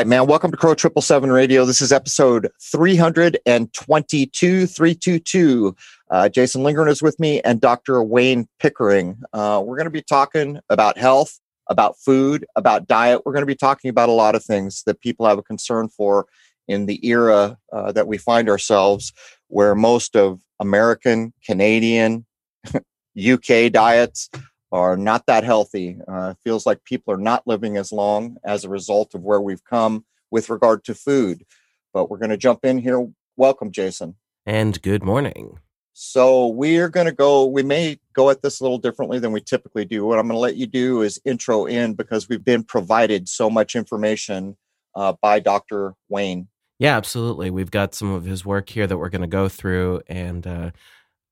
Right, man. Welcome to Crow Triple Seven Radio. This is episode 322, 322. Uh, Jason Lingren is with me and Dr. Wayne Pickering. Uh, we're going to be talking about health, about food, about diet. We're going to be talking about a lot of things that people have a concern for in the era uh, that we find ourselves, where most of American, Canadian, UK diets are not that healthy. Uh, feels like people are not living as long as a result of where we've come with regard to food. But we're going to jump in here. Welcome, Jason. And good morning. So we're going to go, we may go at this a little differently than we typically do. What I'm going to let you do is intro in because we've been provided so much information uh, by Dr. Wayne. Yeah, absolutely. We've got some of his work here that we're going to go through. And uh,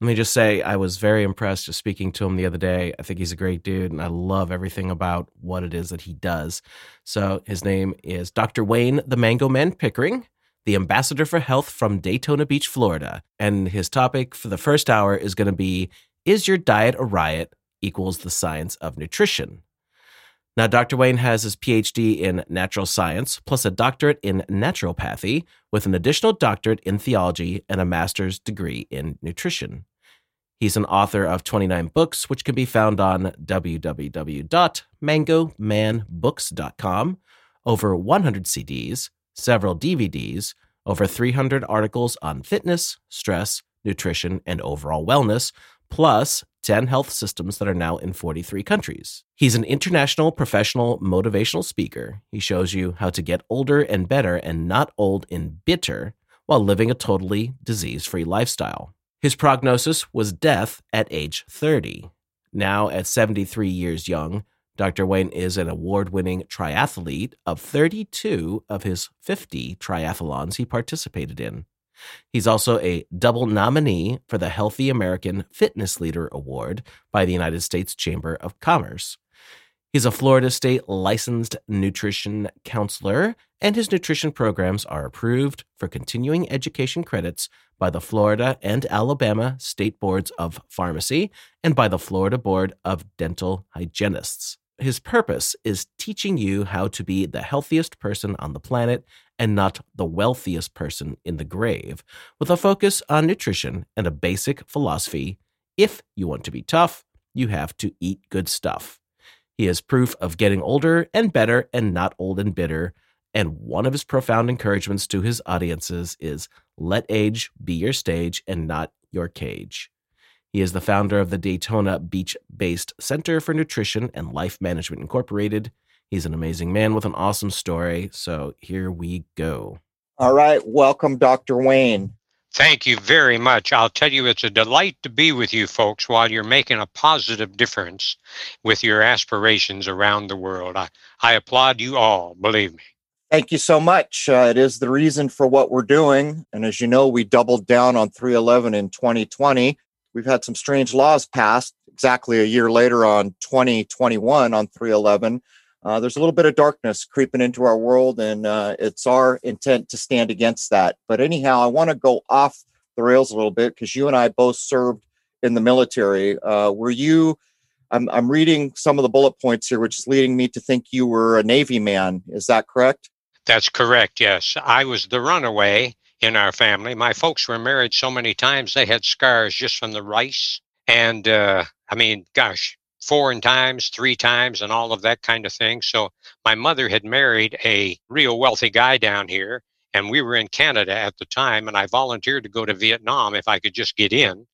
let me just say, I was very impressed just speaking to him the other day. I think he's a great dude, and I love everything about what it is that he does. So his name is Dr. Wayne the Mango Man Pickering, the ambassador for health from Daytona Beach, Florida. And his topic for the first hour is going to be Is Your Diet a Riot? equals the science of nutrition. Now, Dr. Wayne has his PhD in natural science, plus a doctorate in naturopathy, with an additional doctorate in theology and a master's degree in nutrition. He's an author of 29 books, which can be found on www.mangomanbooks.com, over 100 CDs, several DVDs, over 300 articles on fitness, stress, nutrition, and overall wellness, plus 10 health systems that are now in 43 countries. He's an international professional motivational speaker. He shows you how to get older and better and not old and bitter while living a totally disease free lifestyle. His prognosis was death at age 30. Now, at 73 years young, Dr. Wayne is an award winning triathlete of 32 of his 50 triathlons he participated in. He's also a double nominee for the Healthy American Fitness Leader Award by the United States Chamber of Commerce. He's a Florida State licensed nutrition counselor, and his nutrition programs are approved for continuing education credits by the Florida and Alabama State Boards of Pharmacy and by the Florida Board of Dental Hygienists. His purpose is teaching you how to be the healthiest person on the planet and not the wealthiest person in the grave, with a focus on nutrition and a basic philosophy if you want to be tough, you have to eat good stuff. He is proof of getting older and better and not old and bitter. And one of his profound encouragements to his audiences is let age be your stage and not your cage. He is the founder of the Daytona Beach based Center for Nutrition and Life Management Incorporated. He's an amazing man with an awesome story. So here we go. All right. Welcome, Dr. Wayne. Thank you very much. I'll tell you, it's a delight to be with you folks while you're making a positive difference with your aspirations around the world. I, I applaud you all, believe me. Thank you so much. Uh, it is the reason for what we're doing. And as you know, we doubled down on 311 in 2020. We've had some strange laws passed exactly a year later on 2021 on 311 uh, there's a little bit of darkness creeping into our world, and uh, it's our intent to stand against that. But anyhow, I want to go off the rails a little bit because you and I both served in the military. Uh, were you? I'm, I'm reading some of the bullet points here, which is leading me to think you were a Navy man. Is that correct? That's correct. Yes, I was the runaway in our family. My folks were married so many times they had scars just from the rice. And uh, I mean, gosh, foreign times, three times, and all of that kind of thing. So my mother had married a real wealthy guy down here, and we were in Canada at the time, and I volunteered to go to Vietnam if I could just get in.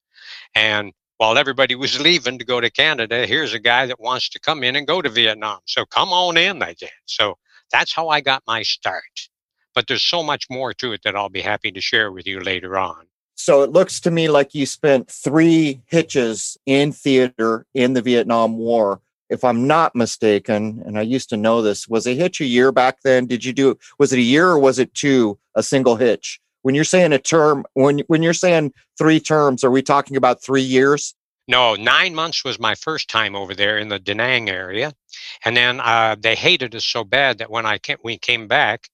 And while everybody was leaving to go to Canada, here's a guy that wants to come in and go to Vietnam. So come on in, they did. So that's how I got my start. But there's so much more to it that I'll be happy to share with you later on. So it looks to me like you spent three hitches in theater in the Vietnam War. If I'm not mistaken, and I used to know this, was a hitch a year back then? Did you do was it a year or was it two, a single hitch? When you're saying a term, when when you're saying three terms, are we talking about three years? No, nine months was my first time over there in the Da Nang area, and then uh, they hated us so bad that when I came, we came back,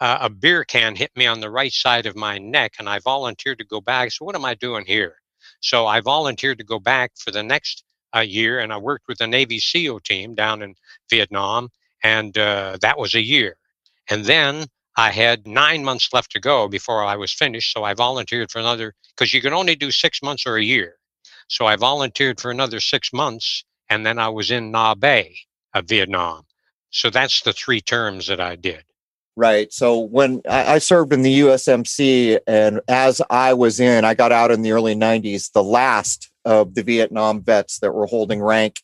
uh, a beer can hit me on the right side of my neck, and I volunteered to go back. So, what am I doing here? So, I volunteered to go back for the next uh, year, and I worked with the Navy SEAL team down in Vietnam. and uh, that was a year. And then I had nine months left to go before I was finished, so I volunteered for another because you can only do six months or a year. So I volunteered for another six months, and then I was in Nha Be of Vietnam. So that's the three terms that I did. Right. So when I, served in the USMC, and as I was in, I got out in the early 90s, the last of the Vietnam vets that were holding rank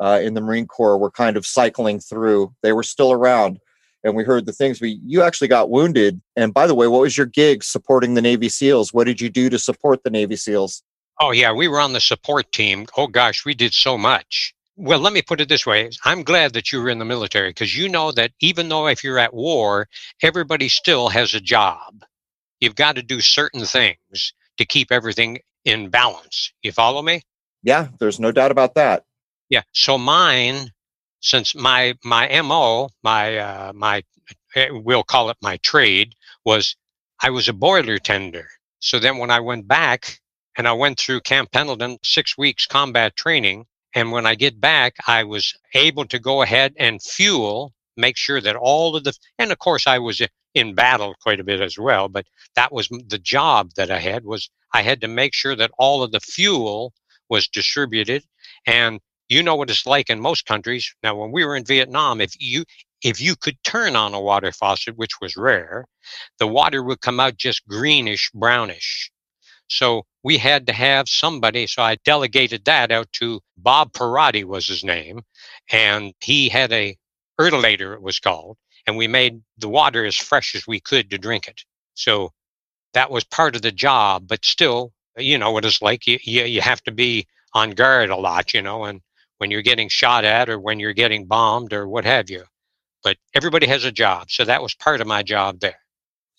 uh, in the Marine Corps were kind of cycling through. They were still around, and we heard the things. We you actually got wounded. And by the way, what was your gig supporting the Navy SEALs? What did you do to support the Navy SEALs? Oh yeah, we were on the support team. Oh gosh, we did so much. Well, let me put it this way. I'm glad that you were in the military because you know that even though if you're at war, everybody still has a job. You've got to do certain things to keep everything in balance. You follow me? Yeah, there's no doubt about that. Yeah. So mine, since my my mo, my uh, my eh, we'll call it my trade was I was a boiler tender. So then when I went back and I went through Camp Pendleton, six weeks combat training, and when I get back, I was able to go ahead and fuel, make sure that all of the, and of course I was in battle quite a bit as well, but that was the job that I had was I had to make sure that all of the fuel was distributed and you know what it's like in most countries. Now, when we were in Vietnam, if you if you could turn on a water faucet, which was rare, the water would come out just greenish, brownish. So we had to have somebody. So I delegated that out to Bob Parati was his name, and he had a Ertolator, it was called, and we made the water as fresh as we could to drink it. So that was part of the job, but still, you know what it's like. You, you, you have to be on guard a lot, you know, and when you're getting shot at or when you're getting bombed or what have you. But everybody has a job. So that was part of my job there.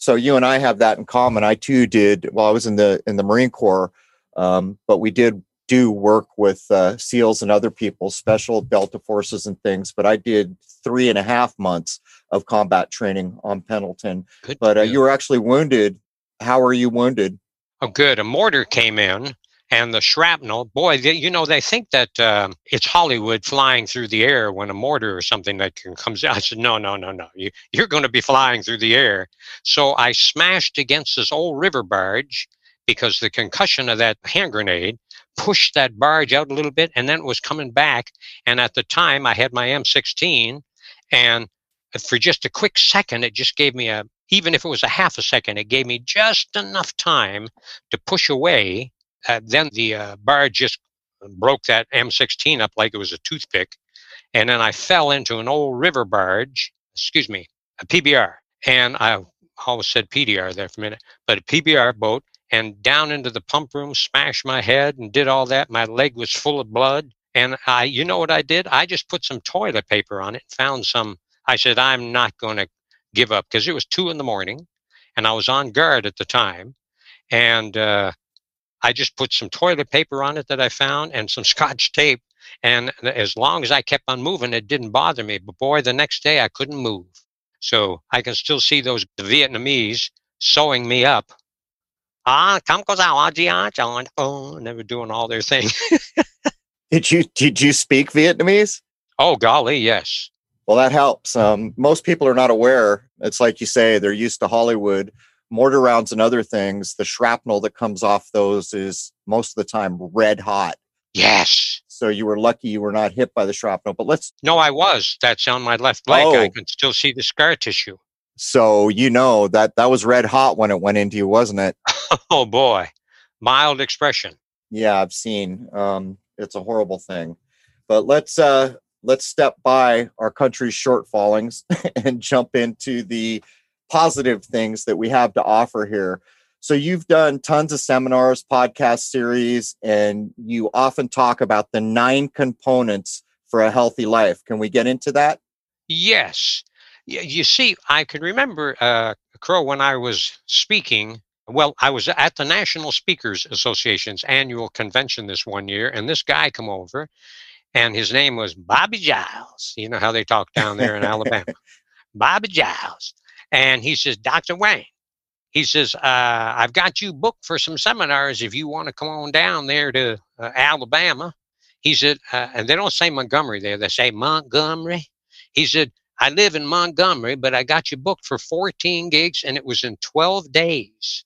So you and I have that in common. I too did. Well, I was in the in the Marine Corps, um, but we did do work with uh, SEALs and other people, special Delta forces and things. But I did three and a half months of combat training on Pendleton. Good but uh, you were actually wounded. How are you wounded? Oh, good. A mortar came in and the shrapnel boy they, you know they think that uh, it's hollywood flying through the air when a mortar or something that can comes out. I said no no no no. You, you're going to be flying through the air. So i smashed against this old river barge because the concussion of that hand grenade pushed that barge out a little bit and then it was coming back. And at the time i had my m16 and for just a quick second it just gave me a even if it was a half a second it gave me just enough time to push away then the uh, barge just broke that M16 up like it was a toothpick. And then I fell into an old river barge, excuse me, a PBR. And I always said PDR there for a minute, but a PBR boat and down into the pump room, smashed my head and did all that. My leg was full of blood. And I, you know what I did? I just put some toilet paper on it, found some. I said, I'm not going to give up because it was two in the morning and I was on guard at the time. And uh, I just put some toilet paper on it that I found and some scotch tape. And as long as I kept on moving, it didn't bother me. But boy, the next day I couldn't move. So I can still see those Vietnamese sewing me up. Ah, come oh, and they were doing all their thing. did you did you speak Vietnamese? Oh golly, yes. Well, that helps. Um, most people are not aware. It's like you say, they're used to Hollywood mortar rounds and other things, the shrapnel that comes off those is most of the time red hot. Yes. So you were lucky you were not hit by the shrapnel. But let's. No, I was. That's on my left leg. Oh. I can still see the scar tissue. So you know that that was red hot when it went into you, wasn't it? oh boy, mild expression. Yeah, I've seen. Um, it's a horrible thing. But let's uh, let's step by our country's shortfallings and jump into the positive things that we have to offer here. So you've done tons of seminars, podcast series, and you often talk about the nine components for a healthy life. Can we get into that? Yes. You see, I can remember, uh, Crow, when I was speaking. Well, I was at the National Speakers Association's annual convention this one year, and this guy come over, and his name was Bobby Giles. You know how they talk down there in Alabama. Bobby Giles. And he says, Dr. Wayne, he says, uh, I've got you booked for some seminars if you want to come on down there to uh, Alabama. He said, uh, and they don't say Montgomery there, they say Montgomery. He said, I live in Montgomery, but I got you booked for 14 gigs and it was in 12 days.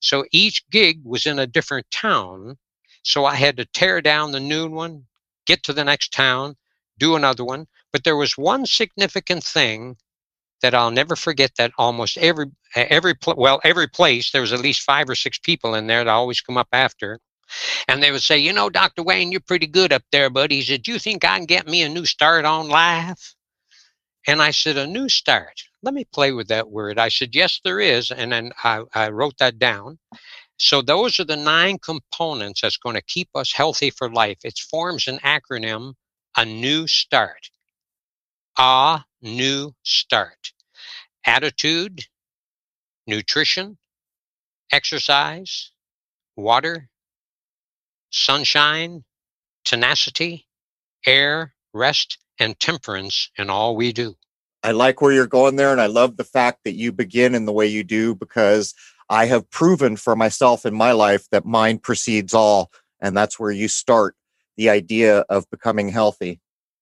So each gig was in a different town. So I had to tear down the noon one, get to the next town, do another one. But there was one significant thing that I'll never forget that almost every every well every place there was at least five or six people in there that always come up after. And they would say you know dr wayne you're pretty good up there buddy. He said do you think i can get me a new start on life and i said a new start? Let me play with that word. I said yes there is. And then i, I wrote that down. So those are the nine components that's going to keep us healthy for life. It forms an acronym a new start a new start. Attitude, nutrition, exercise, water, sunshine, tenacity, air, rest, and temperance in all we do. I like where you're going there. And I love the fact that you begin in the way you do because I have proven for myself in my life that mind precedes all. And that's where you start the idea of becoming healthy.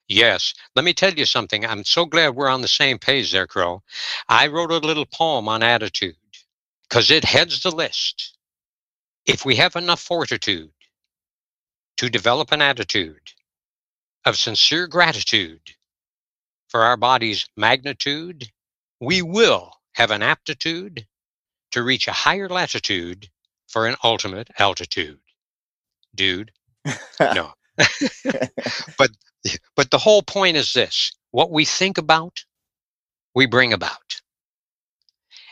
Yes. Let me tell you something. I'm so glad we're on the same page there, Crow. I wrote a little poem on attitude because it heads the list. If we have enough fortitude to develop an attitude of sincere gratitude for our body's magnitude, we will have an aptitude to reach a higher latitude for an ultimate altitude. Dude, no. but but the whole point is this what we think about, we bring about.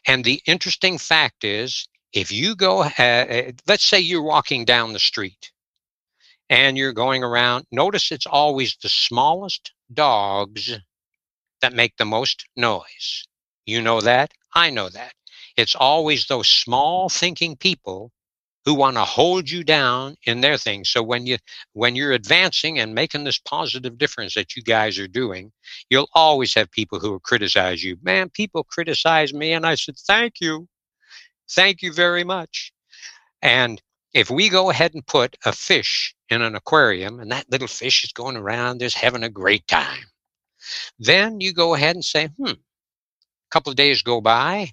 And the interesting fact is, if you go, uh, let's say you're walking down the street and you're going around, notice it's always the smallest dogs that make the most noise. You know that? I know that. It's always those small thinking people who want to hold you down in their things. So when you when you're advancing and making this positive difference that you guys are doing, you'll always have people who will criticize you. Man, people criticize me and I said, "Thank you. Thank you very much." And if we go ahead and put a fish in an aquarium and that little fish is going around just having a great time, then you go ahead and say, "Hmm, a couple of days go by,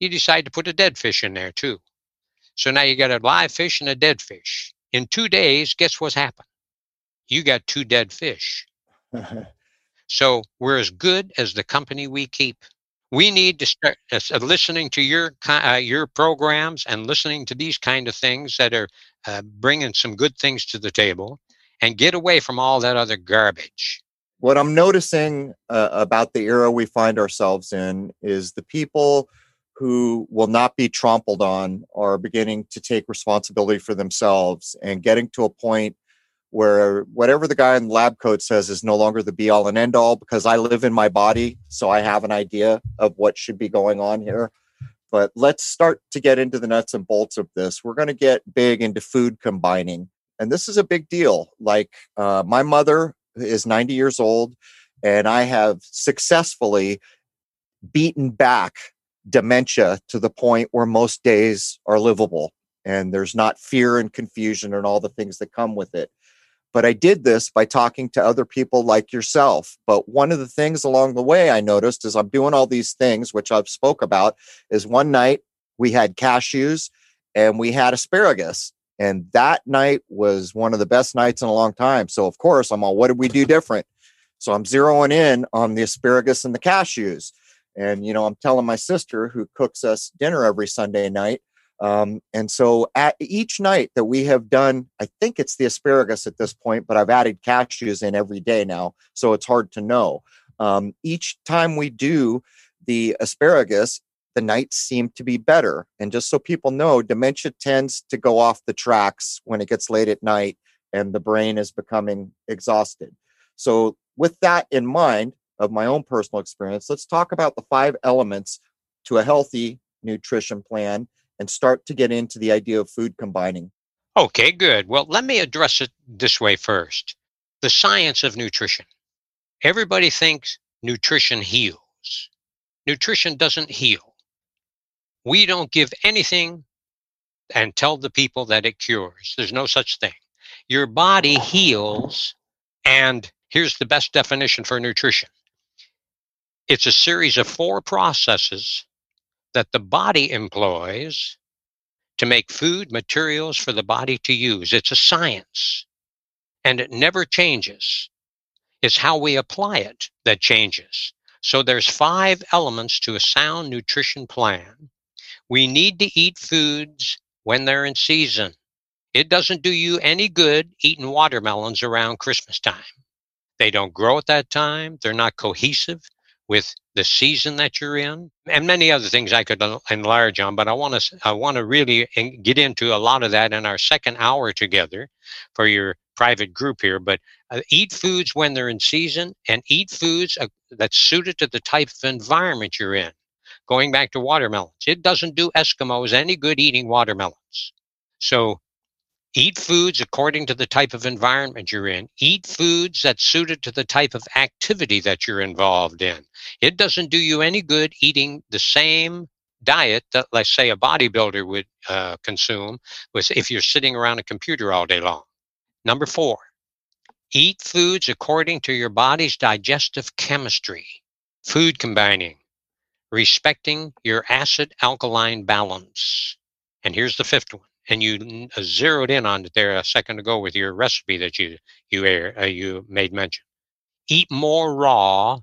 you decide to put a dead fish in there too. So now you got a live fish and a dead fish. In two days, guess what's happened? You got two dead fish. so we're as good as the company we keep. We need to start uh, listening to your uh, your programs and listening to these kind of things that are uh, bringing some good things to the table, and get away from all that other garbage. What I'm noticing uh, about the era we find ourselves in is the people who will not be trampled on are beginning to take responsibility for themselves and getting to a point where whatever the guy in the lab coat says is no longer the be all and end all because I live in my body. So I have an idea of what should be going on here. But let's start to get into the nuts and bolts of this. We're going to get big into food combining. And this is a big deal. Like uh, my mother is 90 years old, and I have successfully beaten back dementia to the point where most days are livable and there's not fear and confusion and all the things that come with it. But i did this by talking to other people like yourself. But one of the things along the way i noticed as i'm doing all these things which i've spoke about is one night we had cashews and we had asparagus. And that night was one of the best nights in a long time. So of course i'm all what did we do different? So i'm zeroing in on the asparagus and the cashews and, you know, I'm telling my sister who cooks us dinner every Sunday night. Um, and so at each night that we have done, I think it's the asparagus at this point, but I've added cashews in every day now. So it's hard to know. Um, each time we do the asparagus, the nights seem to be better. And just so people know, dementia tends to go off the tracks when it gets late at night and the brain is becoming exhausted. So, with that in mind, of my own personal experience, let's talk about the five elements to a healthy nutrition plan and start to get into the idea of food combining. Okay, good. Well, let me address it this way first the science of nutrition. Everybody thinks nutrition heals. Nutrition doesn't heal. We don't give anything and tell the people that it cures. There's no such thing. Your body heals, and here's the best definition for nutrition It's a series of four processes that the body employs to make food materials for the body to use. It's a science and it never changes. It's how we apply it that changes. So there's five elements to a sound nutrition plan. We need to eat foods when they're in season. It doesn't do you any good eating watermelons around Christmas time. They don't grow at that time. They're not cohesive with the season that you're in and many other things I could enlarge on, but I want to, I want to really get into a lot of that in our second hour together for your private group here, but uh, eat foods when they're in season and eat foods uh, that's suited to the type of environment you're in. Going back to watermelons, it doesn't do Eskimos any good eating watermelons. So Eat foods according to the type of environment you're in. Eat foods that's suited to the type of activity that you're involved in. It doesn't do you any good eating the same diet that, let's say, a bodybuilder would uh, consume if you're sitting around a computer all day long. Number four, eat foods according to your body's digestive chemistry. Food combining, respecting your acid alkaline balance. And here's the fifth one and you uh, zeroed in on it there a second ago with your recipe that you you air, uh, you made mention. Eat more raw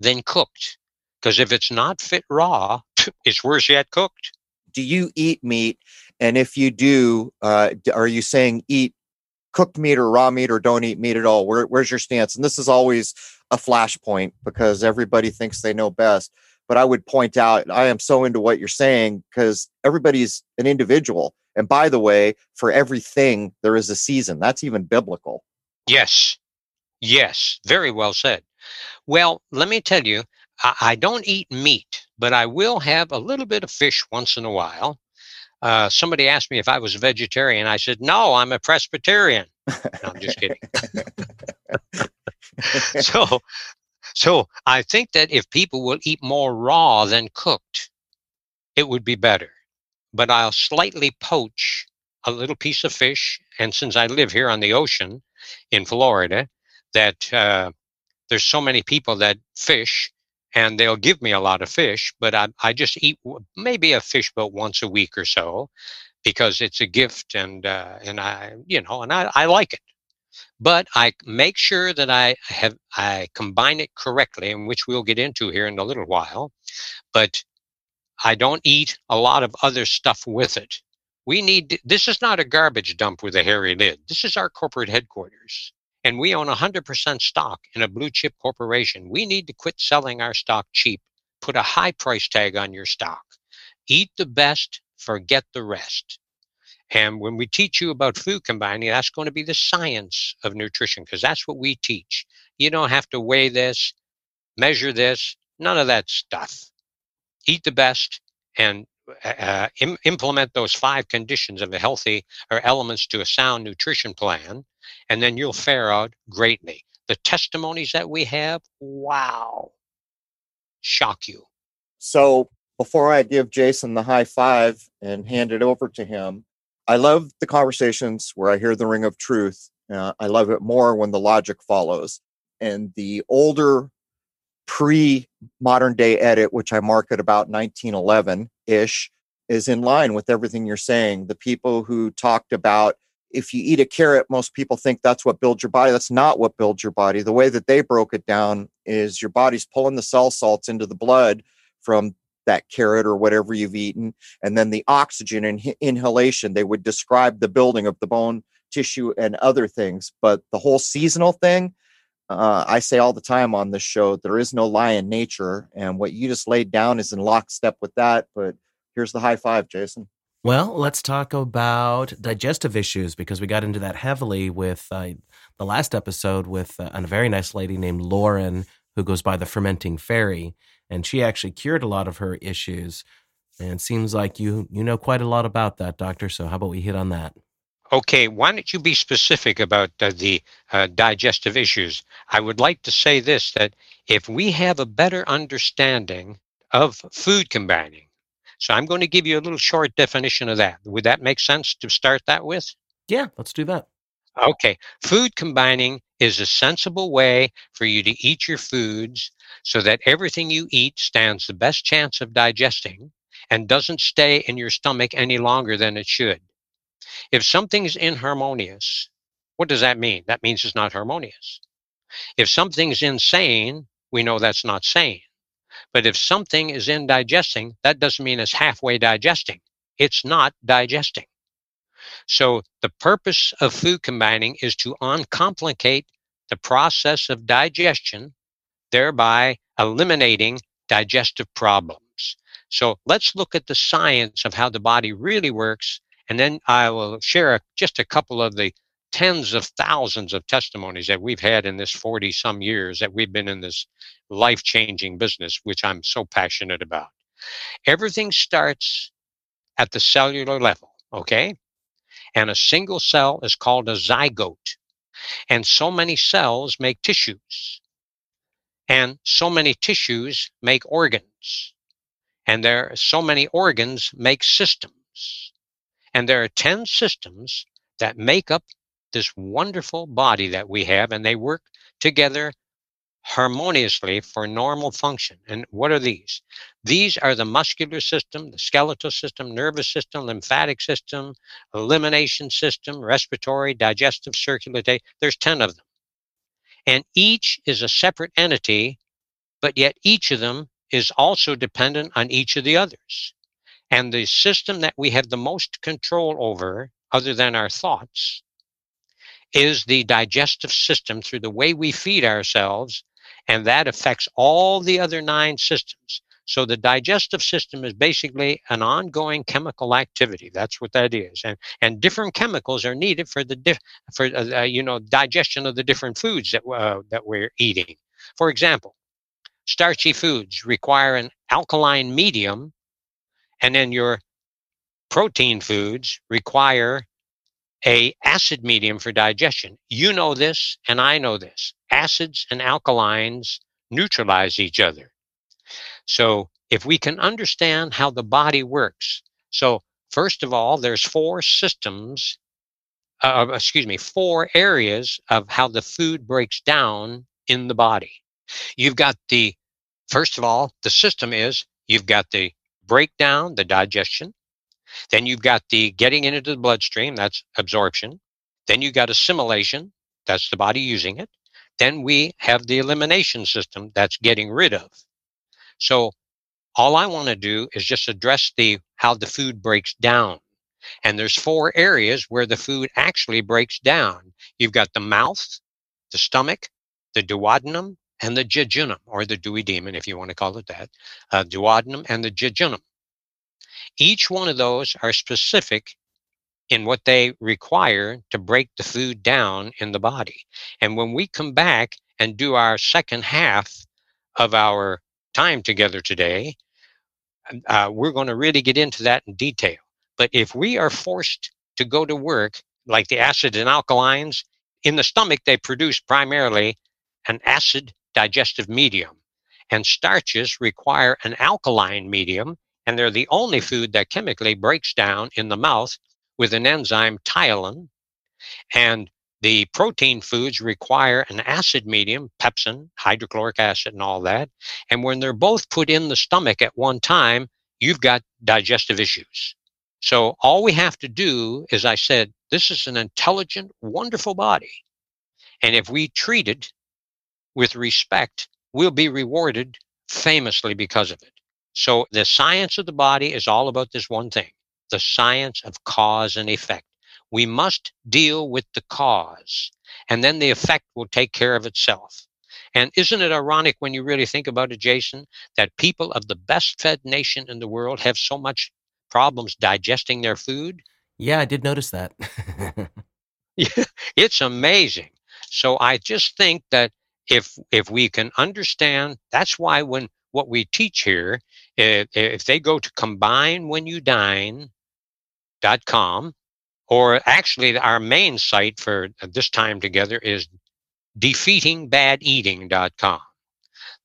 than cooked, because if it's not fit raw, it's worse yet cooked. Do you eat meat? And if you do, uh, are you saying eat cooked meat or raw meat or don't eat meat at all? Where, where's your stance? And this is always a flashpoint because everybody thinks they know best. But I would point out, I am so into what you're saying because everybody's an individual and by the way, for everything, there is a season. That's even biblical. Yes. Yes. Very well said. Well, let me tell you, I, I don't eat meat, but I will have a little bit of fish once in a while. Uh, somebody asked me if I was a vegetarian. I said, no, I'm a Presbyterian. No, I'm just kidding. so, so I think that if people will eat more raw than cooked, it would be better but I'll slightly poach a little piece of fish. And since I live here on the ocean in Florida, that uh, there's so many people that fish and they'll give me a lot of fish, but I, I just eat maybe a fish boat once a week or so because it's a gift and, uh, and I, you know, and I, I like it. But I make sure that I have, I combine it correctly, and which we'll get into here in a little while. But I don't eat a lot of other stuff with it. We need, this is not a garbage dump with a hairy lid. This is our corporate headquarters. And we own 100% stock in a blue chip corporation. We need to quit selling our stock cheap. Put a high price tag on your stock. Eat the best, forget the rest. And when we teach you about food combining, that's going to be the science of nutrition because that's what we teach. You don't have to weigh this, measure this, none of that stuff eat the best, and uh, uh, Im- implement those five conditions of a healthy or elements to a sound nutrition plan, and then you'll fare out greatly. The testimonies that we have, wow, shock you. So before I give Jason the high five and hand it over to him, I love the conversations where I hear the ring of truth. Uh, I love it more when the logic follows. And the older pre modern day edit, which I mark at about 1911 ish, is in line with everything you're saying. The people who talked about if you eat a carrot, most people think that's what builds your body. That's not what builds your body. The way that they broke it down is your body's pulling the cell salts into the blood from that carrot or whatever you've eaten. And then the oxygen and inhalation, they would describe the building of the bone tissue and other things. But the whole seasonal thing, uh, I say all the time on this show, there is no lie in nature. And what you just laid down is in lockstep with that. But here's the high five, Jason. Well, let's talk about digestive issues because we got into that heavily with uh, the last episode with uh, a very nice lady named Lauren who goes by the fermenting fairy. And she actually cured a lot of her issues. And seems like you you know quite a lot about that, doctor. So how about we hit on that? Okay, why don't you be specific about uh, the uh, digestive issues? I would like to say this that if we have a better understanding of food combining, so I'm going to give you a little short definition of that. Would that make sense to start that with? Yeah, let's do that. Okay. Food combining is a sensible way for you to eat your foods so that everything you eat stands the best chance of digesting and doesn't stay in your stomach any longer than it should. If something's inharmonious, what does that mean? That means it's not harmonious. If something's insane, we know that's not sane. But if something is indigesting, that doesn't mean it's halfway digesting. It's not digesting. So the purpose of food combining is to uncomplicate the process of digestion, thereby eliminating digestive problems. So let's look at the science of how the body really works, and then I will share a, just a couple of the tens of thousands of testimonies that we've had in this 40 some years that we've been in this life changing business, which I'm so passionate about. Everything starts at the cellular level, okay? And a single cell is called a zygote. And so many cells make tissues. And so many tissues make organs. And there so many organs make systems. And there are 10 systems that make up this wonderful body that we have, and they work together harmoniously for normal function. And what are these? These are the muscular system, the skeletal system, nervous system, lymphatic system, elimination system, respiratory, digestive, circulatory. There's 10 of them. And each is a separate entity, but yet each of them is also dependent on each of the others. And the system that we have the most control over, other than our thoughts, is the digestive system through the way we feed ourselves, and that affects all the other nine systems. So the digestive system is basically an ongoing chemical activity. That's what that is, and and different chemicals are needed for the dif- for uh, uh, you know digestion of the different foods that uh, that we're eating. For example, starchy foods require an alkaline medium, and then your protein foods require a acid medium for digestion. You know this, and I know this. Acids and alkalines neutralize each other. So if we can understand how the body works, so first of all, there's four systems, uh, excuse me, four areas of how the food breaks down in the body. You've got the, first of all, the system is you've got the breakdown, the digestion. Then you've got the getting into the bloodstream, that's absorption. Then you've got assimilation, that's the body using it. Then we have the elimination system, that's getting rid of. So all I want to do is just address the how the food breaks down. And there's four areas where the food actually breaks down. You've got the mouth, the stomach, the duodenum, and the jejunum, or the duodenum, if you want to call it that, uh, duodenum and the jejunum. Each one of those are specific in what they require to break the food down in the body. And when we come back and do our second half of our time together today, uh, we're going to really get into that in detail. But if we are forced to go to work, like the acids and alkalines, in the stomach, they produce primarily an acid digestive medium. And starches require an alkaline medium and they're the only hmm. food that chemically breaks down in the mouth with an enzyme ptyalin. And the protein foods require an acid medium, pepsin, hydrochloric acid, and all that. And when they're both put in the stomach at one time, you've got digestive issues. So all we have to do, as I said, this is an intelligent, wonderful body. And if we treat it with respect, we'll be rewarded famously because of it. So the science of the body is all about this one thing the science of cause and effect. We must deal with the cause, and then the effect will take care of itself. And isn't it ironic when you really think about it, Jason, that people of the best fed nation in the world have so much problems digesting their food? Yeah, I did notice that. it's amazing. So I just think that if if we can understand, that's why when what we teach here, if, if they go to combinewhenyoudine.com, or actually our main site for this time together is defeatingbadeating.com.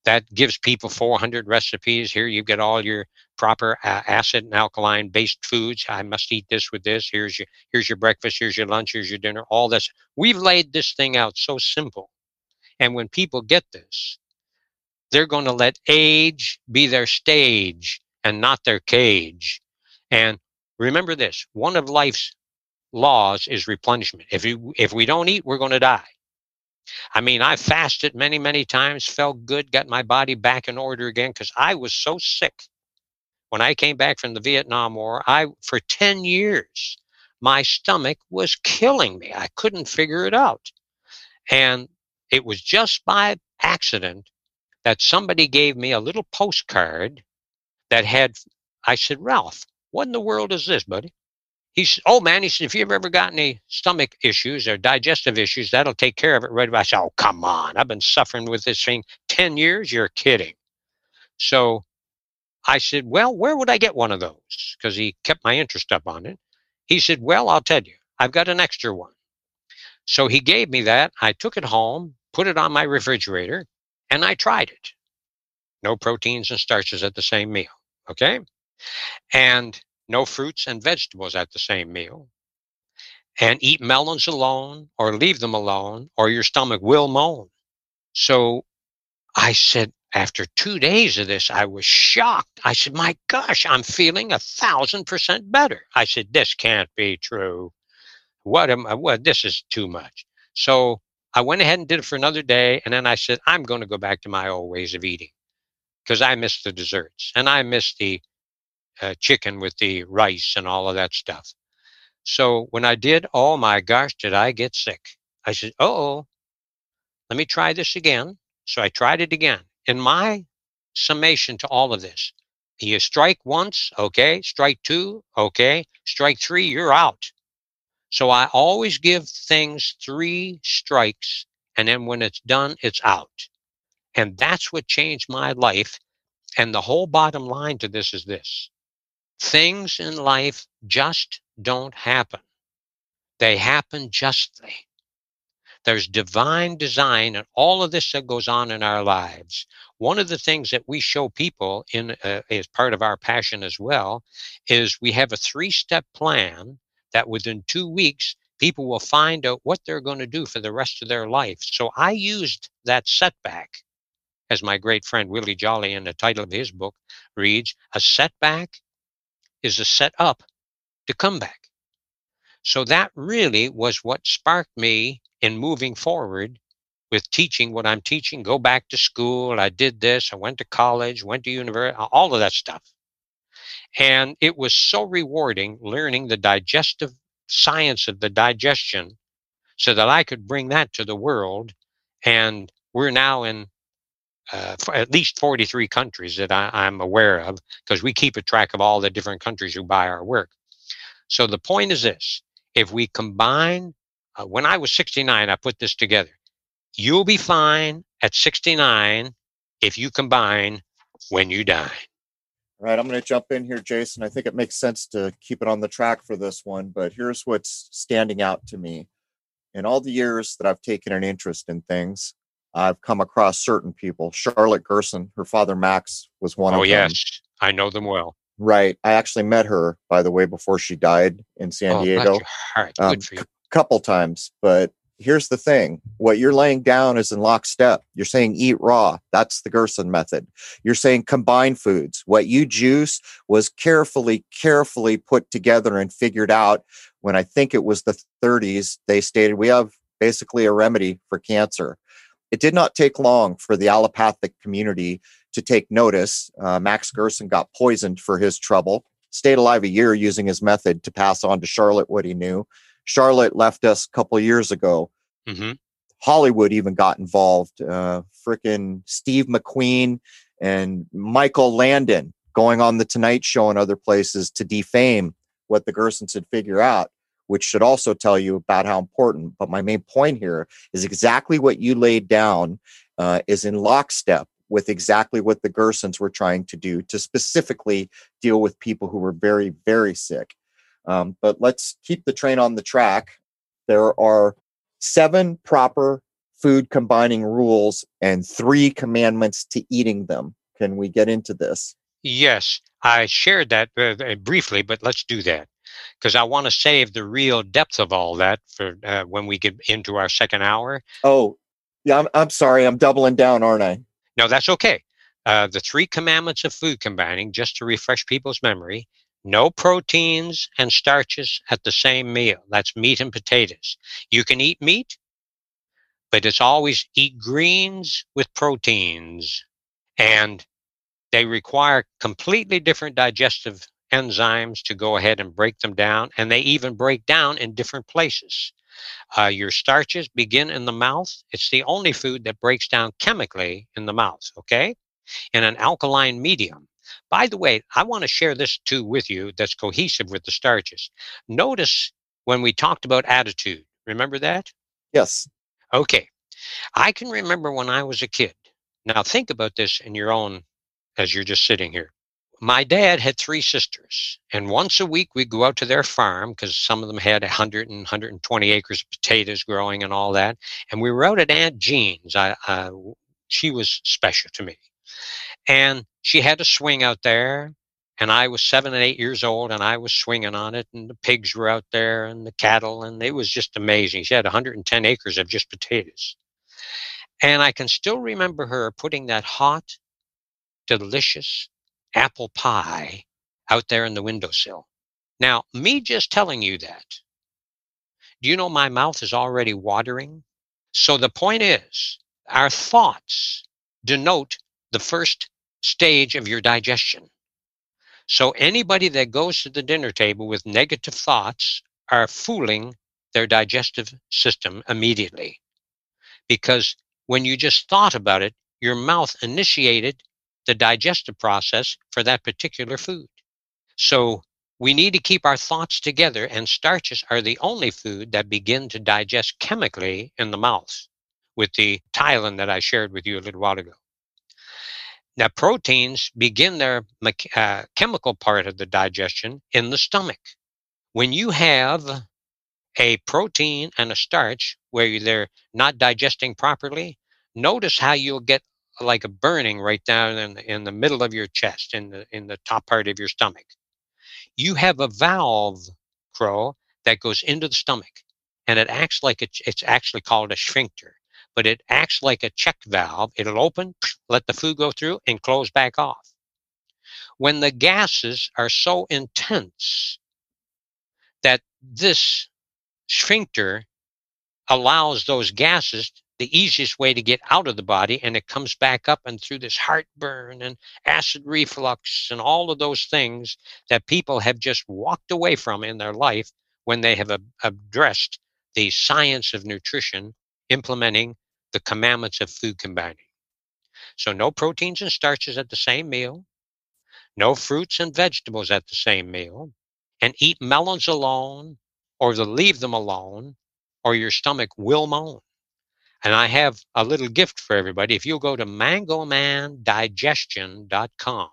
that gives people 400 recipes. Here you get all your proper uh, acid and alkaline based foods. I must eat this with this. Here's your here's your breakfast. Here's your lunch. Here's your dinner. All this. We've laid this thing out so simple, and when people get this, they're going to let age be their stage and not their cage. And remember this: one of life's laws is replenishment. If you if we don't eat, we're going to die. I mean, I fasted many, many times, felt good, got my body back in order again because I was so sick. When I came back from the Vietnam War, I for 10 years, my stomach was killing me. I couldn't figure it out. And it was just by accident that somebody gave me a little postcard that had, I said, Ralph, what in the world is this, buddy? He said, Oh man, he said, if you've ever got any stomach issues or digestive issues, that'll take care of it right away. I said, Oh, come on. I've been suffering with this thing 10 years. You're kidding. So I said, Well, where would I get one of those? Because he kept my interest up on it. He said, Well, I'll tell you, I've got an extra one. So he gave me that. I took it home, put it on my refrigerator, and I tried it. No proteins and starches at the same meal. Okay. And no fruits and vegetables at the same meal, and eat melons alone or leave them alone, or your stomach will moan. So I said, after two days of this, I was shocked. I said, My gosh, I'm feeling a thousand percent better. I said, This can't be true. What am I? What? This is too much. So I went ahead and did it for another day. And then I said, I'm going to go back to my old ways of eating because I miss the desserts and I miss the uh, chicken with the rice and all of that stuff. So when I did, oh my gosh, did I get sick? I said, oh, let me try this again. So I tried it again. In my summation to all of this, you strike once, okay, strike two, okay, strike three, you're out. So I always give things three strikes, and then when it's done, it's out. And that's what changed my life. And the whole bottom line to this is this Things in life just don't happen. They happen justly. There's divine design and all of this that goes on in our lives. One of the things that we show people in uh, as part of our passion as well is we have a three-step plan that within 2 weeks people will find out what they're going to do for the rest of their life. So I used that setback as my great friend Willie Jolley in the title of his book reads, a setback is a set up to come back. So that really was what sparked me in moving forward with teaching what I'm teaching. Go back to school. I did this. I went to college, went to university, all of that stuff. And it was so rewarding learning the digestive science of the digestion so that I could bring that to the world. And we're now in uh, at least 43 countries that I, am aware of, because we keep a track of all the different countries who buy our work. So the point is this if we combine, uh, when I was 69, I put this together. You'll be fine at 69 if you combine when you die. All right, I'm going to jump in here, Jason. I think it makes sense to keep it on the track for this one, but here's what's standing out to me. In all the years that I've taken an interest in things, I've come across certain people. Charlotte Gerson, her father Max was one oh, of them. yes. I know them well. Right. I actually met her, by the way, before she died in San oh, Diego. Heart. Um, for you. C- couple times. But here's the thing what you're laying down is in lockstep. You're saying eat raw. That's the Gerson method. You're saying combine foods. What you juice was carefully, carefully put together and figured out when I think it was the 30s. They stated we have basically a remedy for cancer. It did not take long for the allopathic community to take notice. Uh, Max Gerson got poisoned for his trouble, stayed alive a year using his method to pass on to Charlotte what he knew. Charlotte left us a couple years ago. Mm-hmm. Hollywood even got involved. Uh, Freaking Steve McQueen and Michael Landon going on the Tonight Show and other places to defame what the Gersons had figured out which should also tell you about how important. But my main point here is exactly what you laid down uh, is in lockstep with exactly what the Gersons were trying to do to specifically deal with people who were very, very sick. Um, but let's keep the train on the track. There are seven proper food combining rules and three commandments to eating them. Can we get into this? Yes, I shared that uh, uh briefly, but let's do that because I want to save the real depth of all that for uh, when we get into our second hour. Oh, yeah, I'm, I'm sorry. I'm doubling down, aren't I? No, that's okay. Uh, the three commandments of food combining, just to refresh people's memory no proteins and starches at the same meal. That's meat and potatoes. You can eat meat, but it's always eat greens with proteins. And they require completely different digestive enzymes to go ahead and break them down. And they even break down in different places. Uh, your starches begin in the mouth. It's the only food that breaks down chemically in the mouth, okay? In an alkaline medium. By the way, I want to share this too with you that's cohesive with the starches. Notice when we talked about attitude, remember that? Yes. Okay. I can remember when I was a kid. Now think about this in your own, as you're just sitting here. My dad had three sisters, and once a week we'd go out to their farm because some of them had 100 and 120 acres of potatoes growing and all that. And we were out at Aunt Jean's. I, uh, she was special to me. And she had a swing out there and I was seven and eight years old and I was swinging on it and the pigs were out there and the cattle and it was just amazing. She had 110 acres of just potatoes. And I can still remember her putting that hot, delicious apple pie out there in the windowsill. Now, me just telling you that, do you know my mouth is already watering? So the point is, our thoughts denote the first stage of your digestion. So anybody that goes to the dinner table with negative thoughts are fooling their digestive system immediately. Because when you just thought about it, your mouth initiated the digestive process for that particular food. So we need to keep our thoughts together, and starches are the only food that begin to digest chemically in the mouth with the ptyalin that I shared with you a little while ago. Now, proteins begin their uh, chemical part of the digestion in the stomach. When you have a protein and a starch where they're not digesting properly, notice how you'll get like a burning right down in the, in the middle of your chest, in the in the top part of your stomach. You have a valve, crow, that goes into the stomach, and it acts like a, it's actually called a sphincter but it acts like a check valve. It'll open, let the food go through, and close back off. When the gases are so intense that this sphincter allows those gases the easiest way to get out of the body and it comes back up and through this heartburn and acid reflux and all of those things that people have just walked away from in their life when they have addressed the science of nutrition implementing the commandments of food combining. So, no proteins and starches at the same meal, no fruits and vegetables at the same meal, and eat melons alone or to leave them alone, or your stomach will moan. And I have a little gift for everybody. If you go to mangomandigestion.com,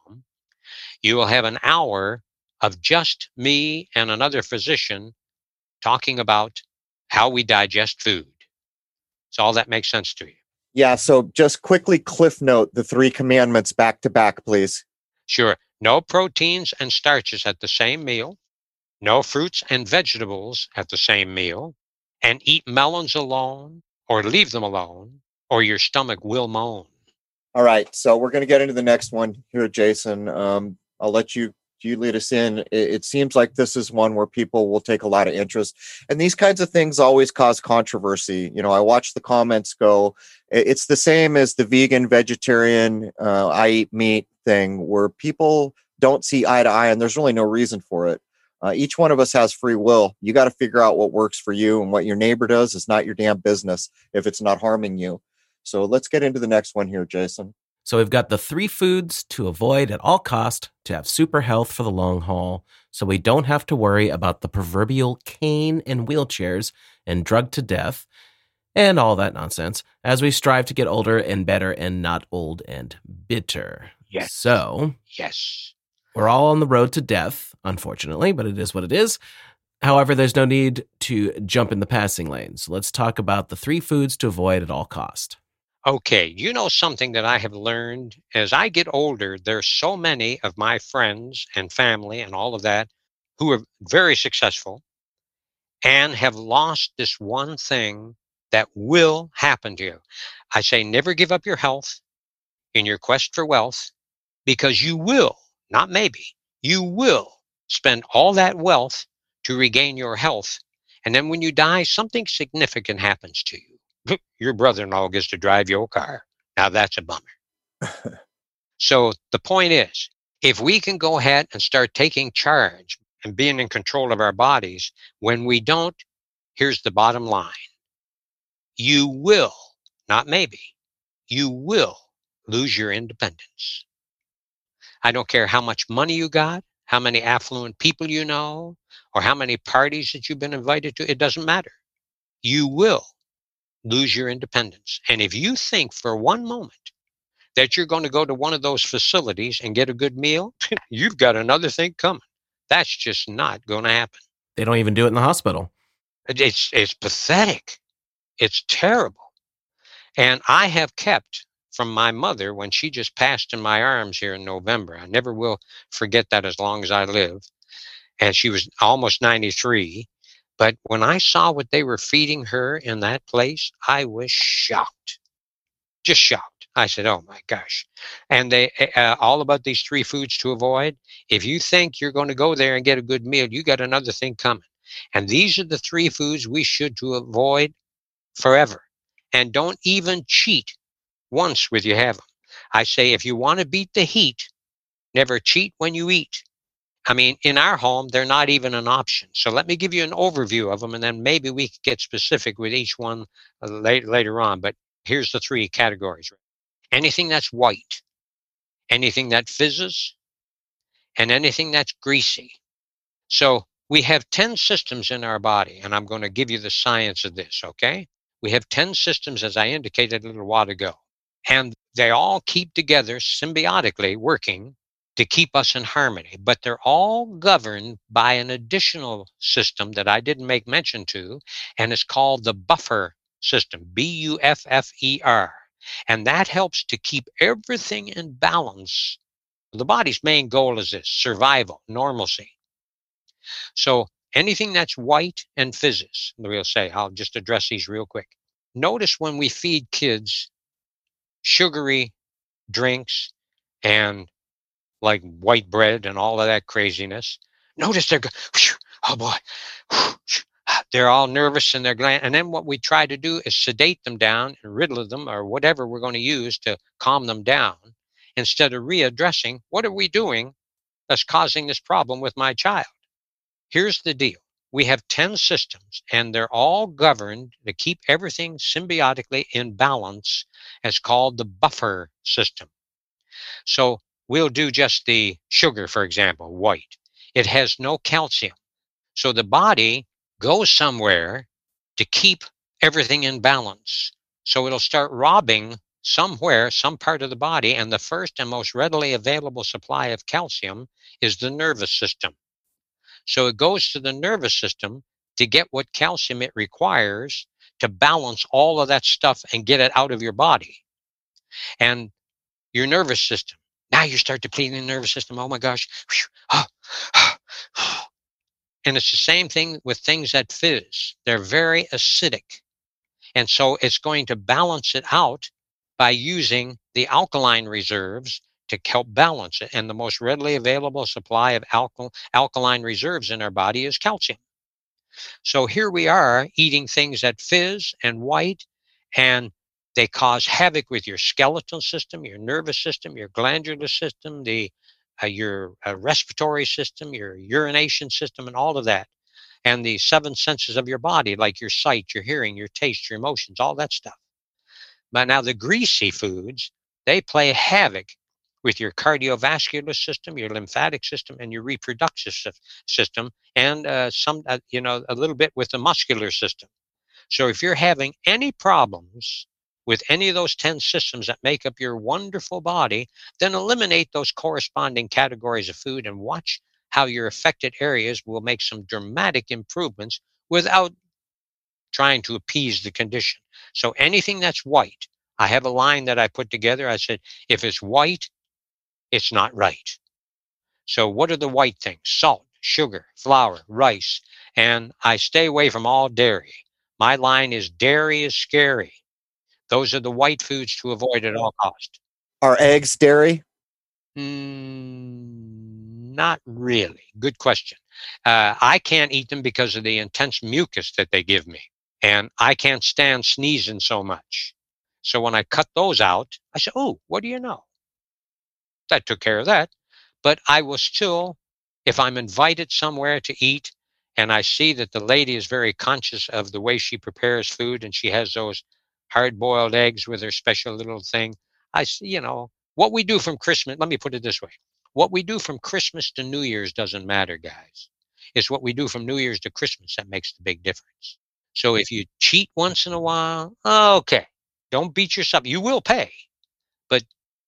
you will have an hour of just me and another physician talking about how we digest food. So all that makes sense to you. Yeah. So just quickly cliff note the three commandments back to back, please. Sure. No proteins and starches at the same meal. No fruits and vegetables at the same meal. And eat melons alone or leave them alone or your stomach will moan. All right. So we're going to get into the next one here, Jason. Um, I'll let you you lead us in. It, seems like this is one where people will take a lot of interest, and these kinds of things always cause controversy. You know, I watch the comments go. It's the same as the vegan, vegetarian, uh, I eat meat thing, where people don't see eye to eye, and there's really no reason for it. Uh, each one of us has free will. You got to figure out what works for you, and what your neighbor does is not your damn business if it's not harming you. So let's get into the next one here, Jason. So we've got the three foods to avoid at all cost to have super health for the long haul, so we don't have to worry about the proverbial cane and wheelchairs and drugged to death and all that nonsense as we strive to get older and better and not old and bitter. Yes. So, yes. We're all on the road to death, unfortunately, but it is what it is. However, there's no need to jump in the passing lanes. Let's talk about the three foods to avoid at all cost. Okay, you know something that I have learned as I get older, there's so many of my friends and family and all of that who are very successful and have lost this one thing that will happen to you. I say never give up your health in your quest for wealth because you will, not maybe, you will spend all that wealth to regain your health. And then when you die, something significant happens to you. Your brother in law gets to drive your car. Now that's a bummer. so the point is, if we can go ahead and start taking charge and being in control of our bodies, when we don't, here's the bottom line. You will, not maybe, you will lose your independence. I don't care how much money you got, how many affluent people you know, or how many parties that you've been invited to. It doesn't matter. You will lose your independence. And if you think for one moment that you're going to go to one of those facilities and get a good meal, you've got another thing coming. That's just not going to happen. They don't even do it in the hospital. It's, it's pathetic. It's terrible. And I have kept from my mother when she just passed in my arms here in November. I never will forget that as long as I live and she was almost 93. But when I saw what they were feeding her in that place, I was shocked, just shocked. I said, "Oh my gosh!" And they uh, all about these three foods to avoid. If you think you're going to go there and get a good meal, you got another thing coming. And these are the three foods we should to avoid forever. And don't even cheat once with you have them. I say, if you want to beat the heat, never cheat when you eat. I mean, in our home, they're not even an option. So let me give you an overview of them, and then maybe we could get specific with each one uh, later on. But here's the three categories anything that's white, anything that fizzes, and anything that's greasy. So we have 10 systems in our body, and I'm going to give you the science of this, okay? We have 10 systems, as I indicated a little while ago, and they all keep together symbiotically working to keep us in harmony, but they're all governed by an additional system that I didn't make mention to, and it's called the buffer system, B U F F E R. And that helps to keep everything in balance. The body's main goal is this survival, normalcy. So anything that's white and fizzes, we'll say, I'll just address these real quick. Notice when we feed kids sugary drinks and like white bread and all of that craziness. Notice they're, oh boy, ah, they're all nervous and they're glad. And then what we try to do is sedate them down and Ritalin them or whatever we're going to use to calm them down instead of readdressing what are we doing that's causing this problem with my child. Here's the deal. We have 10 systems and they're all governed to keep everything symbiotically in balance as called the buffer system. So we'll do just the sugar, for example, white. It has no calcium. So the body goes somewhere to keep everything in balance. So it'll start robbing somewhere, some part of the body, and the first and most readily available supply of calcium is the nervous system. So it goes to the nervous system to get what calcium it requires to balance all of that stuff and get it out of your body. And your nervous system now you start depleting the nervous system. Oh my gosh. Ah. Ah. Ah. And it's the same thing with things that fizz. They're very acidic. And so it's going to balance it out by using the alkaline reserves to help balance it. And the most readily available supply of alkal- alkaline reserves in our body is calcium. So here we are eating things that fizz and white and they cause havoc with your skeletal system, your nervous system, your glandular system, the uh, your uh, respiratory system, your urination system, and all of that, and the seven senses of your body, like your sight, your hearing, your taste, your emotions, all that stuff. But now the greasy foods, they play havoc with your cardiovascular system, your lymphatic system, and your reproductive system, and uh, some, uh, you know, a little bit with the muscular system. So if you're having any problems with any of those 10 systems that make up your wonderful body, then eliminate those corresponding categories of food and watch how your affected areas will make some dramatic improvements without trying to appease the condition. So anything that's white, I have a line that I put together. I said, if it's white, it's not right. So what are the white things? Salt, sugar, flour, rice, and I stay away from all dairy. My line is dairy is scary. Those are the white foods to avoid at all cost. Are eggs dairy? Mm, not really. Good question. Uh, I can't eat them because of the intense mucus that they give me, and I can't stand sneezing so much. So when I cut those out, I said, "Oh, what do you know?" That took care of that. But I will still, if I'm invited somewhere to eat, and I see that the lady is very conscious of the way she prepares food, and she has those hard-boiled eggs with their special little thing. I, see, you know, what we do from Christmas, let me put it this way. What we do from Christmas to New Year's doesn't matter, guys. It's what we do from New Year's to Christmas that makes the big difference. So if you cheat once in a while, okay, don't beat yourself. You will pay, but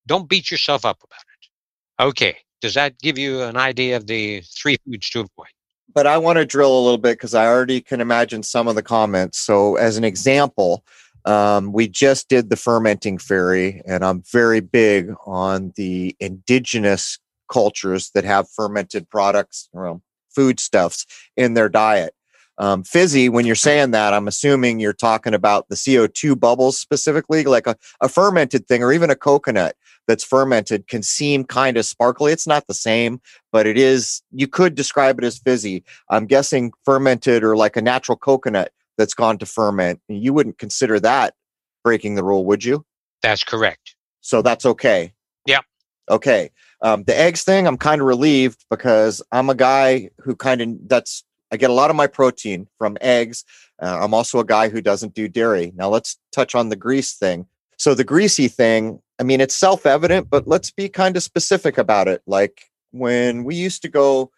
don't beat yourself up about it. Okay, does that give you an idea of the three foods to avoid? But I want to drill a little bit because I already can imagine some of the comments. So, as an example, um, we just did the fermenting fairy, and I'm very big on the indigenous cultures that have fermented products or foodstuffs in their diet. Um, fizzy, when you're saying that, I'm assuming you're talking about the CO2 bubbles specifically, like a, a fermented thing or even a coconut that's fermented can seem kind of sparkly. It's not the same, but it is, you could describe it as fizzy. I'm guessing fermented or like a natural coconut that's gone to ferment. You wouldn't consider that breaking the rule, would you? That's correct. So that's okay. Yep. Okay. Um, the eggs thing, I'm kind of relieved because I'm a guy who kind of that's I get a lot of my protein from eggs. Uh, I'm also a guy who doesn't do dairy. Now let's touch on the grease thing. So the greasy thing, I mean, it's self-evident, but let's be kind of specific about it. Like when we used to go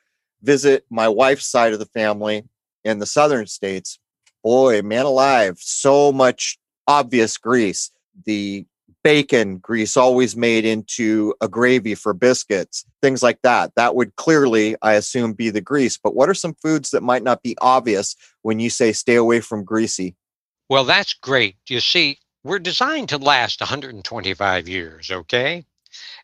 visit my wife's side of the family in the southern states, boy, man alive, so much obvious grease. The bacon grease always made into a gravy for biscuits, things like that. That would clearly, I assume, be the grease. But what are some foods that might not be obvious when you say stay away from greasy? Well, that's great. You see, we're designed to last 125 years, okay?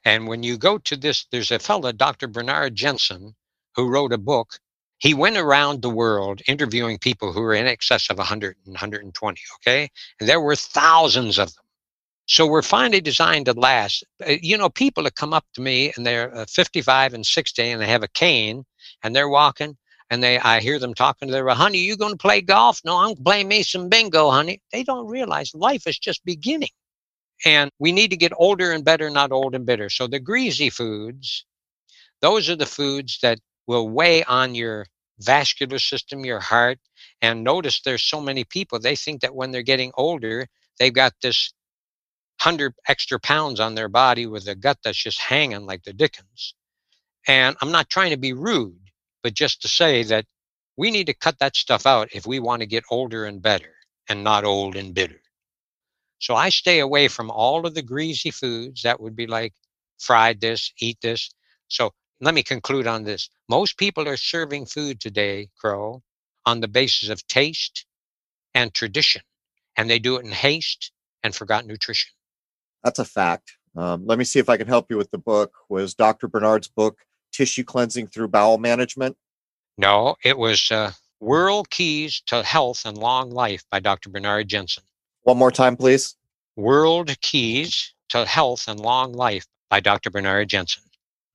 And when you go to this, there's a fellow, Dr. Bernard Jensen, who wrote a book he went around the world interviewing people who were in excess of 100 and 120, okay? And there were thousands of them. So we're finally designed to last. Uh, you know, people that come up to me and they're uh, 55 and 60 and they have a cane and they're walking and they I hear them talking to their honey, you going to play golf? No, I'm playing me some bingo, honey. They don't realize life is just beginning. And we need to get older and better, not old and bitter. So the greasy foods, those are the foods that will weigh on your vascular system, your heart. And notice there's so many people, they think that when they're getting older, they've got this hundred extra pounds on their body with a gut that's just hanging like the Dickens. And I'm not trying to be rude, but just to say that we need to cut that stuff out if we want to get older and better and not old and bitter. So I stay away from all of the greasy foods that would be like fried this, eat this. So let me conclude on this. Most people are serving food today, Crow, on the basis of taste and tradition, and they do it in haste and forgot nutrition. That's a fact. Um, let me see if I can help you with the book. Was Dr. Bernard's book Tissue Cleansing Through Bowel Management? No, it was uh, World Keys to Health and Long Life by Dr. Bernard Jensen. One more time, please. World Keys to Health and Long Life by Dr. Bernard Jensen.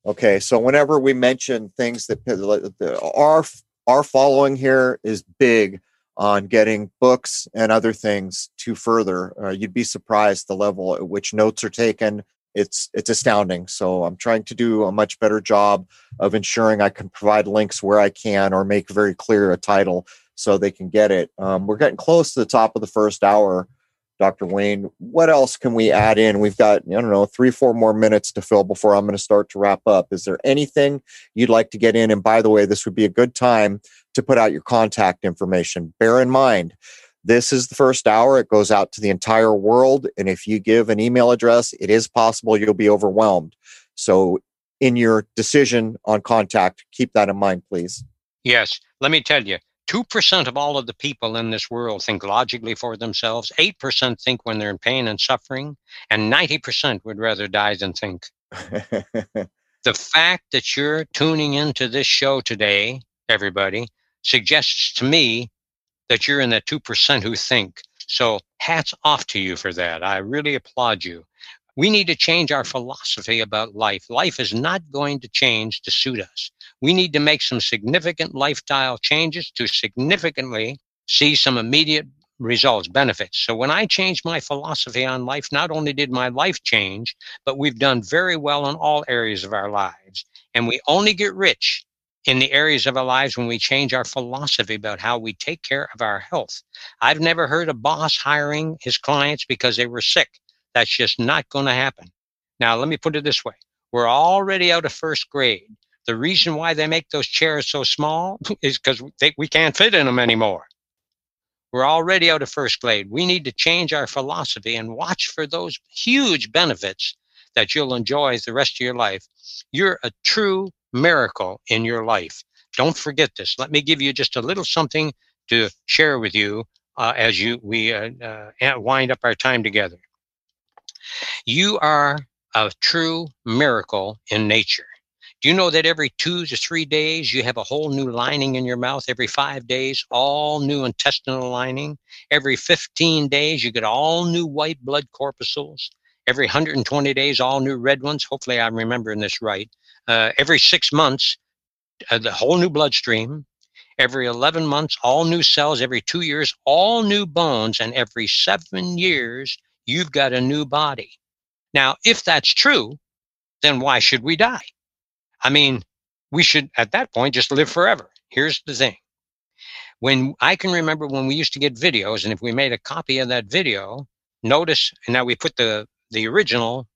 Okay, so whenever we mention things that our our following here is big on getting books and other things to further, uh, you'd be surprised the level at which notes are taken. It's it's astounding. So I'm trying to do a much better job of ensuring I can provide links where I can or make very clear a title so they can get it. Um, we're getting close to the top of the first hour. Dr. Wayne, what else can we add in? We've got, I don't know, three, four more minutes to fill before I'm going to start to wrap up. Is there anything you'd like to get in? And by the way, this would be a good time to put out your contact information. Bear in mind, this is the first hour. It goes out to the entire world. And if you give an email address, it is possible you'll be overwhelmed. So in your decision on contact. Keep that in mind, please. Yes. Let me tell you 2% of all of the people in this world think logically for themselves, 8% think when they're in pain and suffering, and 90% would rather die than think. the fact that you're tuning into this show today, everybody, suggests to me that you're in the 2% who think. So hats off to you for that. I really applaud you. We need to change our philosophy about life. Life is not going to change to suit us. We need to make some significant lifestyle changes to significantly see some immediate results, benefits. So when I changed my philosophy on life, not only did my life change, but we've done very well in all areas of our lives. And we only get rich in the areas of our lives when we change our philosophy about how we take care of our health. I've never heard a boss hiring his clients because they were sick. That's just not going to happen. Now, let me put it this way. We're already out of first grade. The reason why they make those chairs so small is because we can't fit in them anymore. We're already out of first grade. We need to change our philosophy and watch for those huge benefits that you'll enjoy the rest of your life. You're a true miracle in your life. Don't forget this. Let me give you just a little something to share with you uh, as you we uh, uh, wind up our time together. You are a true miracle in nature. Do you know that every two to three days you have a whole new lining in your mouth? Every five days, all new intestinal lining. Every 15 days, you get all new white blood corpuscles. Every 120 days, all new red ones. Hopefully, I'm remembering this right. Uh, every six months, uh, the whole new bloodstream. Every 11 months, all new cells. Every two years, all new bones. And every seven years, you've got a new body. Now, if that's true, then why should we die? I mean, we should at that point just live forever. Here's the thing. When I can remember when we used to get videos, and if we made a copy of that video, notice now we put the the original,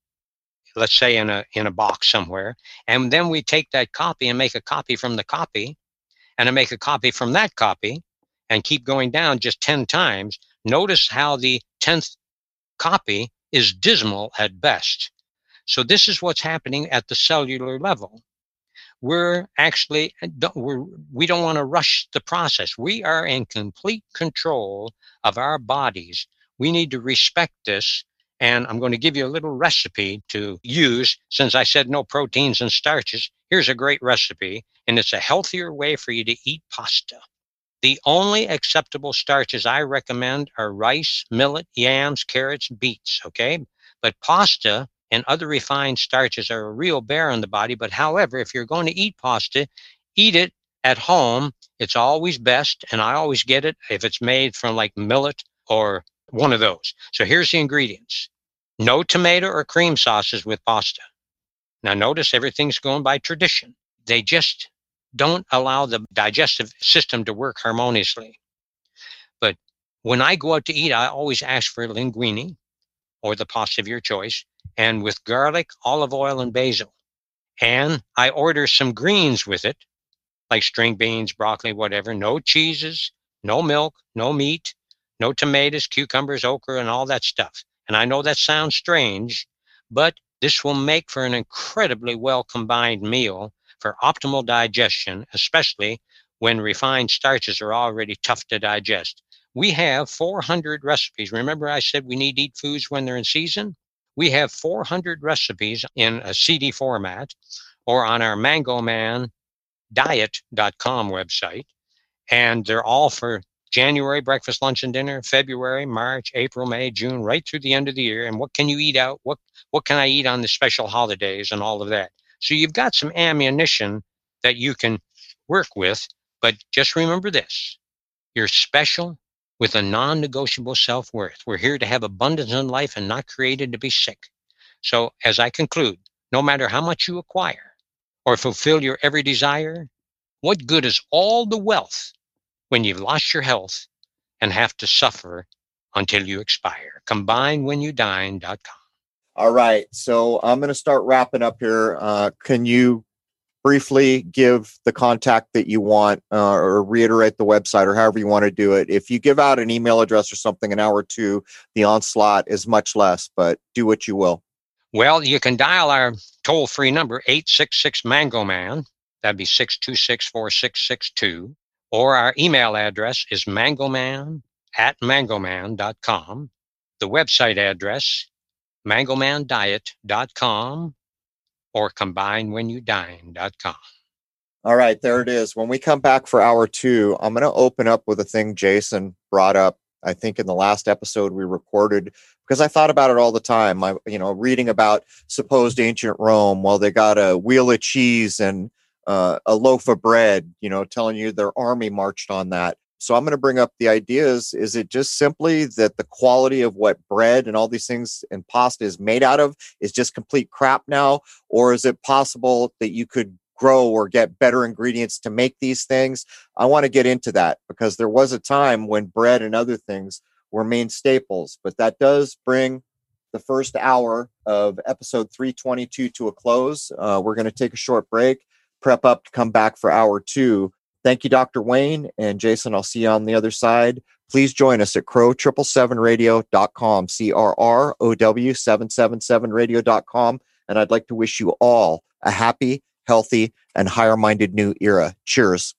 let's say in a in a box somewhere, and then we take that copy and make a copy from the copy, and I make a copy from that copy, and keep going down just 10 times. Notice how the 10th copy is dismal at best. So this is what's happening at the cellular level we're actually uh, we're, we don't want to rush the process. We are in complete control of our bodies. We need to respect this. And I'm going to give you a little recipe to use since I said no proteins and starches. Here's a great recipe, and it's a healthier way for you to eat pasta. The only acceptable starches I recommend are rice, millet, yams, carrots, beets. Okay. But pasta and other refined starches are a real bear on the body. But however, if you're going to eat pasta, eat it at home. It's always best. And I always get it if it's made from like millet or one of those. So here's the ingredients. No tomato or cream sauces with pasta. Now notice everything's going by tradition. They just don't allow the digestive system to work harmoniously. But when I go out to eat, I always ask for linguine or the pasta of your choice and with garlic, olive oil, and basil. And I order some greens with it, like string beans, broccoli, whatever. No cheeses, no milk, no meat, no tomatoes, cucumbers, okra, and all that stuff. And I know that sounds strange, but this will make for an incredibly well combined meal for optimal digestion, especially when refined starches are already tough to digest. We have 400 recipes. Remember, I said we need to eat foods when they're in season? We have 400 recipes in a CD format or on our mangomandiet.com website. And they're all for January breakfast, lunch, and dinner, February, March, April, May, June, right through the end of the year. And what can you eat out? What what can I eat on the special holidays and all of that? So you've got some ammunition that you can work with, but just remember this. You're special, with a non negotiable self worth. We're here to have abundance in life and not created to be sick. So, as I conclude, no matter how much you acquire or fulfill your every desire, what good is all the wealth when you've lost your health and have to suffer until you expire? CombineWhenYouDine.com. All right. So I'm going to start wrapping up here. Uh, can you briefly give the contact that you want uh, or reiterate the website or however you want to do it. If you give out an email address or something an hour or two, the onslaught is much less, but do what you will. Well, you can dial our toll free number, 866 Mango Man. That'd be 626 4662. Or our email address is mangoman at mangoman.com. The website address, mangomandiet.com or combinewhenyoudine.com. All right, there it is. When we come back for hour two, I'm going to open up with a thing Jason brought up. I think in the last episode we recorded because I thought about it all the time. I, you know, reading about supposed ancient Rome. Well, they got a wheel of cheese and uh, a loaf of bread. You know, telling you their army marched on that. So I'm going to bring up the ideas. Is it just simply that the quality of what bread and all these things and pasta is made out of is just complete crap now? Or is it possible that you could grow or get better ingredients to make these things? I want to get into that because there was a time when bread and other things were main staples, but that does bring the first hour of episode 322 to a close. Uh, we're going to take a short break, prep up to come back for hour two. Thank you, Dr. Wayne and Jason. I'll see you on the other side. Please join us at crow777radio.com, C R R O W 777radio.com. And I'd like to wish you all a happy, healthy, and higher minded new era. Cheers.